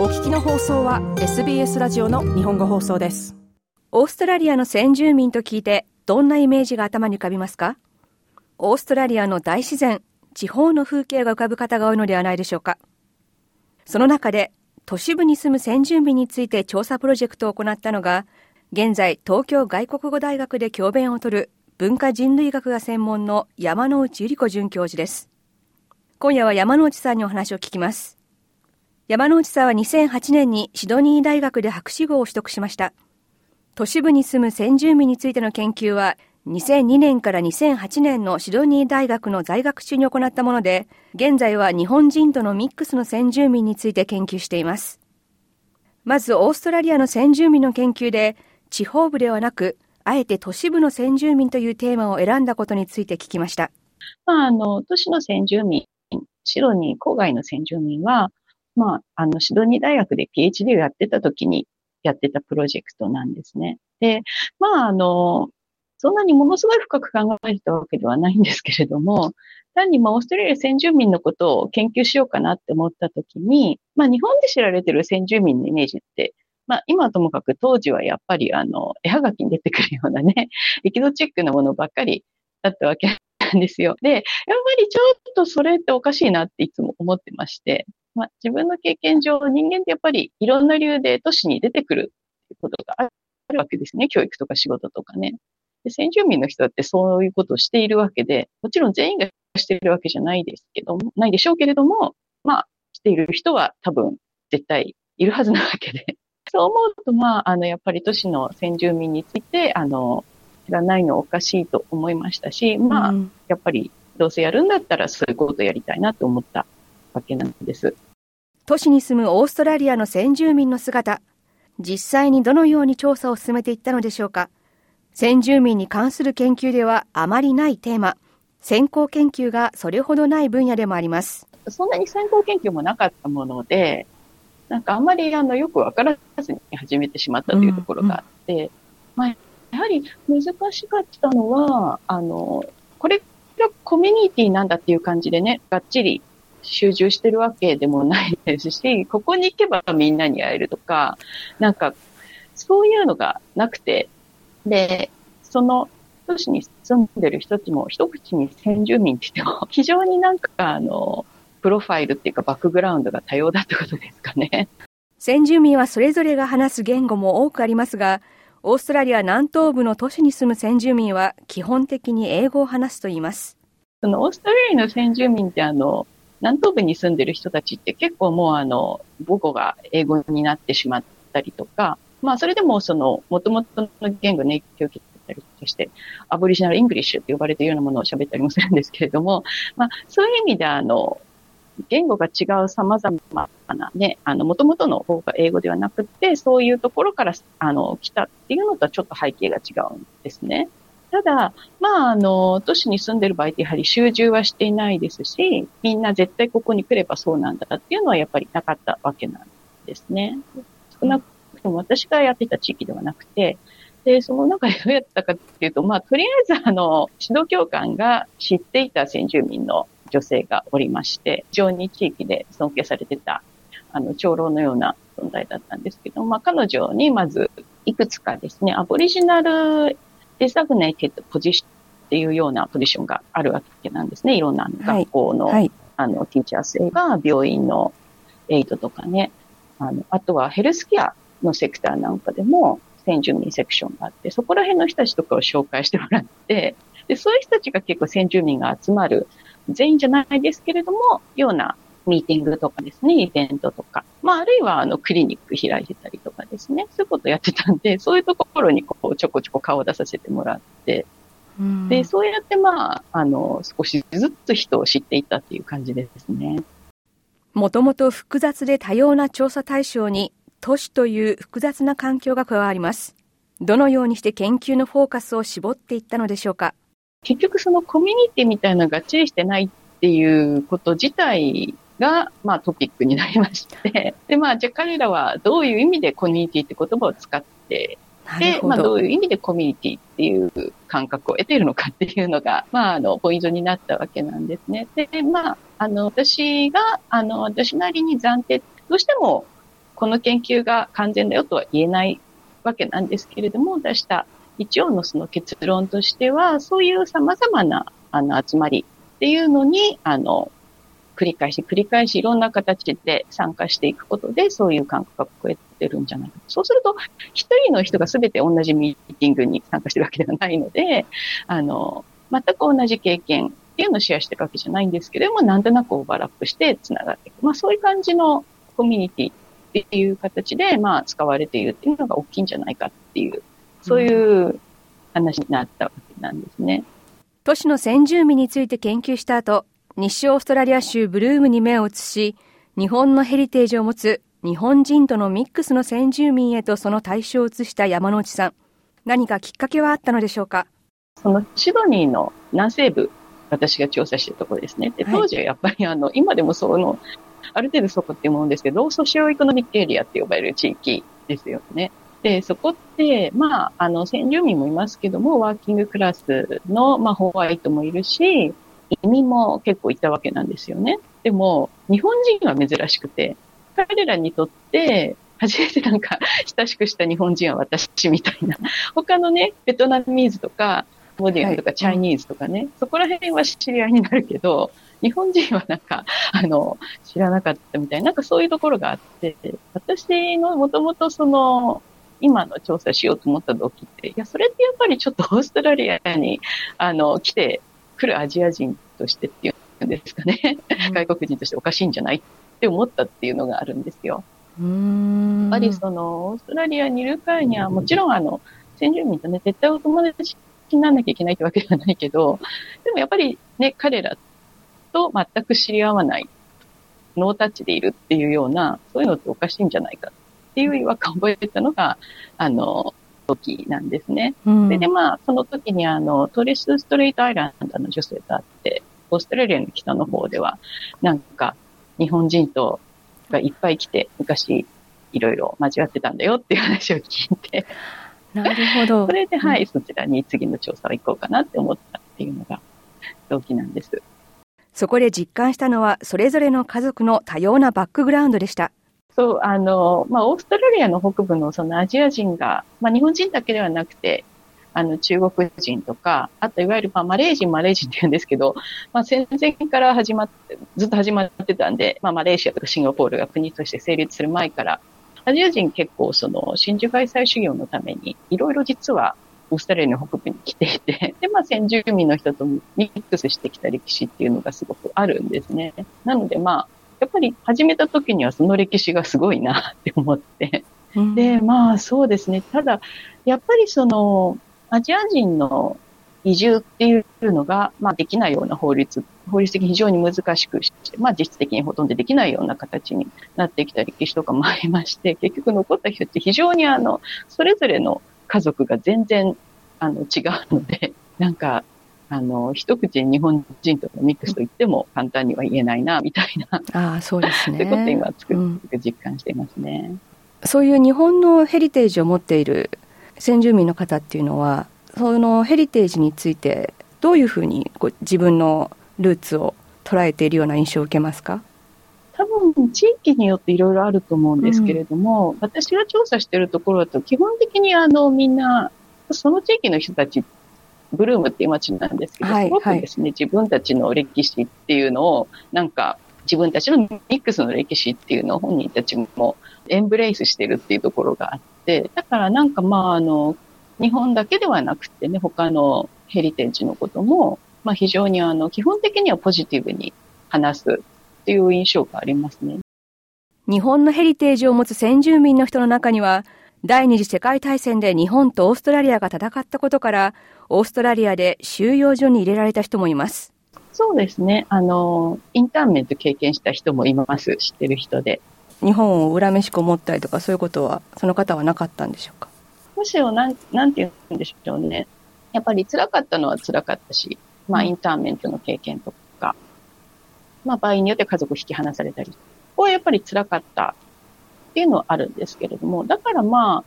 お聞きの放送は SBS ラジオの日本語放送です。オーストラリアの先住民と聞いてどんなイメージが頭に浮かびますか？オーストラリアの大自然地方の風景が浮かぶ方が多いのではないでしょうか。その中で都市部に住む先住民について調査プロジェクトを行ったのが現在東京外国語大学で教鞭を執る文化人類学が専門の山内百合子准教授です。今夜は山内さんにお話を聞きます。山内さんは2008年にシドニー大学で博士号を取得しました。都市部に住む先住民についての研究は、2002年から2008年のシドニー大学の在学中に行ったもので、現在は日本人とのミックスの先住民について研究しています。まず、オーストラリアの先住民の研究で、地方部ではなく、あえて都市部の先住民というテーマを選んだことについて聞きました。まあ、あの、都市の先住民、シドニー郊外の先住民は、まあ、あの、シドニー大学で PhD をやってた時にやってたプロジェクトなんですね。で、まあ、あの、そんなにものすごい深く考えたわけではないんですけれども、単にまあ、オーストラリア先住民のことを研究しようかなって思った時に、まあ、日本で知られてる先住民のイメージって、まあ、今はともかく当時はやっぱりあの、絵はがきに出てくるようなね、エキゾチックなものばっかりだったわけなんですよ。で、やっぱりちょっとそれっておかしいなっていつも思ってまして、まあ、自分の経験上、人間ってやっぱりいろんな理由で都市に出てくるっていうことがあるわけですね。教育とか仕事とかね。で先住民の人だってそういうことをしているわけで、もちろん全員がしているわけじゃないですけども、ないでしょうけれども、まあ、している人は多分絶対いるはずなわけで。そう思うと、まあ、あの、やっぱり都市の先住民について、あの、知らないのおかしいと思いましたし、まあ、やっぱりどうせやるんだったらそういうことをやりたいなと思ったわけなんです。都市に住むオーストラリアの先住民の姿、実際にどのように調査を進めていったのでしょうか。先住民に関する研究ではあまりないテーマ、先行研究がそれほどない分野でもあります。そんなに先行研究もなかったもので、なんかあんまりあのよくわからずに始めてしまったというところがあって、うんうん、まあ、やはり難しかったのは、あの、これがコミュニティなんだっていう感じでね、がっちり集中してるわけでもないですし、ここに行けばみんなに会えるとか、なんか、そういうのがなくて、で、その都市に住んでる人たちも一口に先住民って言っても、非常になんかあの、プロファイルっていうかバックグラウンドが多様だってことですかね。先住民はそれぞれが話す言語も多くありますが、オーストラリア南東部の都市に住む先住民は基本的に英語を話すと言います。そのオーストラリアの先住民ってあの、南東部に住んでる人たちって結構もうあの、母語が英語になってしまったりとか、まあそれでもその、もともとの言語に影響を受けたりとして、 Aboriginal English って呼ばれているようなものを喋ったりもするんですけれども、まあそういう意味であの、言語が違う様々なね、あの、もともとの方が英語ではなくて、そういうところから、あの、来たっていうのとはちょっと背景が違うんですね。ただ、まあ、あの、都市に住んでる場合ってやはり集中はしていないですし、みんな絶対ここに来ればそうなんだっていうのはやっぱりなかったわけなんですね。少なくとも私がやってた地域ではなくて、で、その中でどうやったかっていうと、まあ、とりあえずあの、指導教官が知っていた先住民の女性がおりまして、非常に地域で尊敬されてた、あの、長老のような存在だったんですけど、まあ、彼女にまず、いくつかですね、アボリジナルデザグネイテッドポジションっていうようなポジションがあるわけなんですね。いろんな学校の、はい。はい、あの、ティーチャー性が病院のエイドとかね、あの、あとはヘルスケアのセクターなんかでも、先住民セクションがあって、そこら辺の人たちとかを紹介してもらって、で、そういう人たちが結構先住民が集まる、全員じゃないですけれども、ようなミーティングとかですね、イベントとか、まあ、あるいは、あの、クリニック開いてたりとかですね、そういうことやってたんで、そういうところに、こう、ちょこちょこ顔を出させてもらって、で、そうやって、まあ、あの、少しずつ人を知っていったっていう感じですね。もともと複雑で多様な調査対象に、都市という複雑な環境が加わります。どのようにして研究のフォーカスを絞っていったのでしょうか？結局そのコミュニティみたいなのがっちりしてないっていうこと自体が、まあトピックになりまして、で、まあじゃあ彼らはどういう意味でコミュニティって言葉を使ってで、まあどういう意味でコミュニティっていう感覚を得ているのかっていうのが、まああの、ポイントになったわけなんですね。で、まあ、あの、私が、あの、私なりに暫定、どうしてもこの研究が完全だよとは言えないわけなんですけれども、出した一応のその結論としては、そういう様々なあの集まりっていうのに、あの、繰り返し繰り返しいろんな形で参加していくことで、そういう感覚が超えてるんじゃないか。そうすると、一人の人が全て同じミーティングに参加してるわけではないので、あの、全く同じ経験っていうのをシェアしてるわけじゃないんですけれども、なんとなくオーバーラップして繋がっていく。まあそういう感じのコミュニティっていう形で、まあ使われているっていうのが大きいんじゃないかっていう、そういう話になったわけなんですね。都市の先住民について研究した後、西オーストラリア州ブルームに目を移し、日本のヘリテージを持つ日本人とのミックスの先住民へとその対象を移した山内さん。何かきっかけはあったのでしょうか？そのシドニーの南西部、私が調査してるところですね。で、当時はやっぱりあの、今でもその、ある程度そこって思うんですけど、ソシオエコノミックエリアって呼ばれる地域ですよね。で、そこって、まあ、あの、先住民もいますけども、ワーキングクラスの、まあ、ホワイトもいるし、移民も結構いたわけなんですよね。でも、日本人は珍しくて、彼らにとって、初めてなんか親しくした日本人は私みたいな。他のね、ベトナミーズとか、モディアンとかチャイニーズとかね、はい、そこら辺は知り合いになるけど、日本人はなんか、あの、知らなかったみたいな、なんかそういうところがあって、私のもともとその、今の調査しようと思った動機って、いや、それってやっぱりちょっとオーストラリアに、あの、来て来るアジア人としてっていうんですかね、うん、外国人としておかしいんじゃないって思ったっていうのがあるんですよ。うん。やっぱりその、オーストラリアにいる会には、もちろんあの、先住民とね、絶対お友達にならなきゃいけないってわけではないけど、でもやっぱりね、彼らと全く知り合わない、ノータッチでいるっていうような、そういうのっておかしいんじゃないかっていう違和感を覚えたのが、あの、時なんですね。うん、で、まあ、その時にあの、トリス・ストレートアイランドの女性と会って、オーストラリアの北の方では、なんか、日本人とがいっぱい来て、昔、いろいろ交わってたんだよっていう話を聞いて。なるほど。それで、はい、うん、そちらに次の調査は行こうかなって思ったっていうのが動機なんです。そこで実感したのは、それぞれの家族の多様なバックグラウンドでした。そう、あの、まあ、オーストラリアの北部のそのアジア人が、まあ、日本人だけではなくて、あの、中国人とか、あといわゆる、まあ、マレー人、マレー人って言うんですけど、まあ、戦前から始まって、ずっと始まってたんで、まあ、マレーシアとかシンガポールが国として成立する前から、アジア人結構その、真珠開催修行のために、いろいろ実は、オーストラリアの北部に来ていて、で、まあ、先住民の人とミックスしてきた歴史っていうのがすごくあるんですね。なので、まあ、やっぱり始めた時にはその歴史がすごいなって思って。で、まあそうですね。ただ、やっぱりその、アジア人の移住っていうのが、まあできないような法律、法律的に非常に難しくして、まあ実質的にほとんどできないような形になってきた歴史とかもありまして、結局残った人って非常にあの、それぞれの家族が全然あの違うので、なんかあの、一口日本人とミックスと言っても簡単には言えないな、みたいな。ああ、そうですね。いうことを今つく実感していますね、うん、そういう日本のヘリテージを持っている先住民の方っていうのは、そのヘリテージについて、どういうふうにこう自分のルーツを捉えているような印象を受けますか？多分、地域によっていろいろあると思うんですけれども、うん、私が調査しているところだと、基本的にあの、みんな、その地域の人たちブルームっていう街なんですけど、はい、すごくですね、はい、自分たちの歴史っていうのを、なんか、自分たちのミックスの歴史っていうのを本人たちもエンブレイスしてるっていうところがあって、だからなんかまああの、日本だけではなくてね、他のヘリテージのことも、まあ非常にあの、基本的にはポジティブに話すっていう印象がありますね。日本のヘリテージを持つ先住民の人の中には、第二次世界大戦で日本とオーストラリアが戦ったことから、オーストラリアで収容所に入れられた人もいます。そうですね。あの、インターンメント経験した人もいます。知ってる人で。日本を恨めしく思ったりとか、そういうことは、その方はなかったんでしょうか？むしろ、なん、なんて言うんでしょうね。やっぱり辛かったのは辛かったし、まあ、インターンメントの経験とか、まあ、場合によって家族引き離されたり、ここはやっぱり辛かったっていうのはあるんですけれども、だからまあ、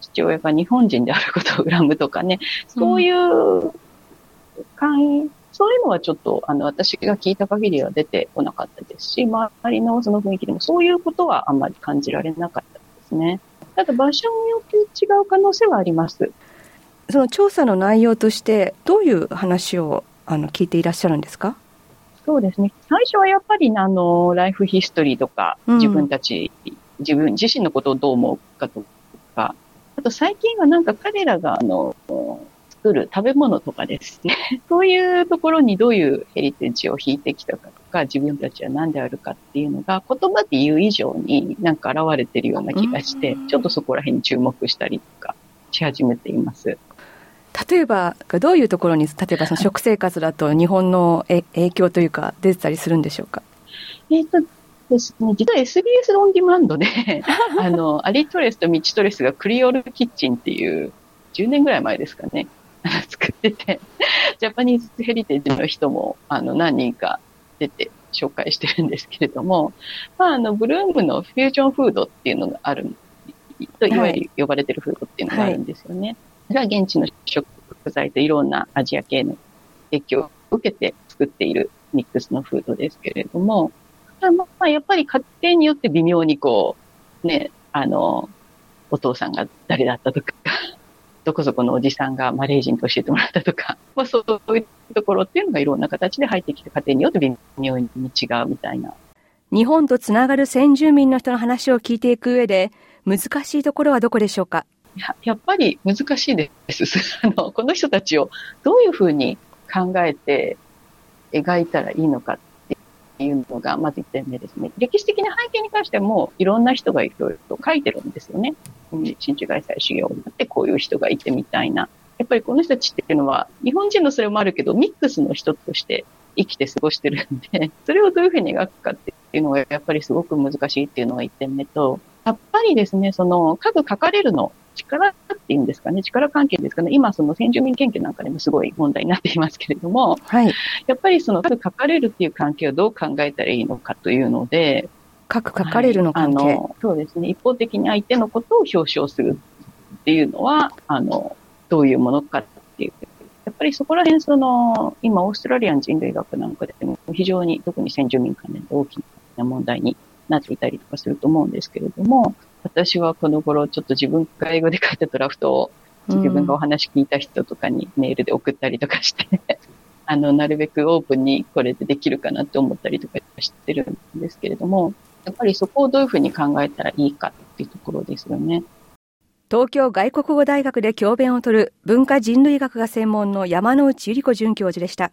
父親が日本人であることを恨むとかね、そういう感、そういうのはちょっと、あの、私が聞いた限りは出てこなかったですし、周りのその雰囲気でもそういうことはあんまり感じられなかったですね。ただ場所によって違う可能性はあります。その調査の内容として、どういう話をあの聞いていらっしゃるんですか？そうですね。最初はやっぱり、あの、ライフヒストリーとか、自分たち、うん、自分自身のことをどう思うかとか、あと最近はなんか彼らが、あの、作る食べ物とかですね。そういうところにどういうヘリテージを引いてきたかとか、自分たちは何であるかっていうのが、言葉で言う以上になんか現れてるような気がして、ちょっとそこら辺に注目したりとかし始めています。例えば、どういうところに、例えばその食生活だと日本の影響というか出てたりするんでしょうか？えっ、とですね、実は SBS ロンディマンドで あの、アリトレスとミチトレスがクリオルキッチンっていう、10年ぐらい前ですかね、作ってて、ジャパニーズヘリテージの人も、あの、何人か出て紹介してるんですけれども、まあ、あの、ブルームのフュージョンフードっていうのがある、といわゆる呼ばれてるフードっていうのがあるんですよね。はいが現地の食材といろんなアジア系の影響を受けて作っているミックスのフードですけれども、まあ、やっぱり家庭によって微妙にこう、ね、あの、お父さんが誰だったとか、どこそこのおじさんがマレー人と教えてもらったとか、まあそういうところっていうのがいろんな形で入ってきて家庭によって微妙に違うみたいな。日本とつながる先住民の人の話を聞いていく上で、難しいところはどこでしょうか？ややっぱり難しいです。あの、この人たちをどういうふうに考えて描いたらいいのかっっていうのが、まず一点目ですね。歴史的な背景に関しても、いろんな人がいろいろと書いてるんですよね。新中外祭修行になってこういう人がいてみたいな。やっぱりこの人たちっていうのは、日本人のそれもあるけど、ミックスの人として生きて過ごしてるんで、それをどういうふうに描くかっていうのがやっぱりすごく難しいっていうのが一点目と、やっぱりですね、その、数書かれるの力っていうんですかね、力関係ですかね、今その先住民研究なんかでもすごい問題になっていますけれども、はい、やっぱりその書かれるっていう関係をどう考えたらいいのかというので、書く書かれるの関係、はい、そうですね、一方的に相手のことを表彰するっていうのは、あの、どういうものかっていう。やっぱりそこら辺、その、今、オーストラリアン人類学なんかでも非常に、特に先住民関連で大きな問題になっていたりとかすると思うんですけれども、私はこの頃ちょっと自分が英語で書いたドラフトを自分がお話聞いた人とかにメールで送ったりとかして あの、なるべくオープンにこれでできるかなって思ったりとかしてるんですけれども、やっぱりそこをどういうふうに考えたらいいかっていうところですよね。東京外国語大学で教鞭を取る文化人類学が専門の山内百合子准教授でした。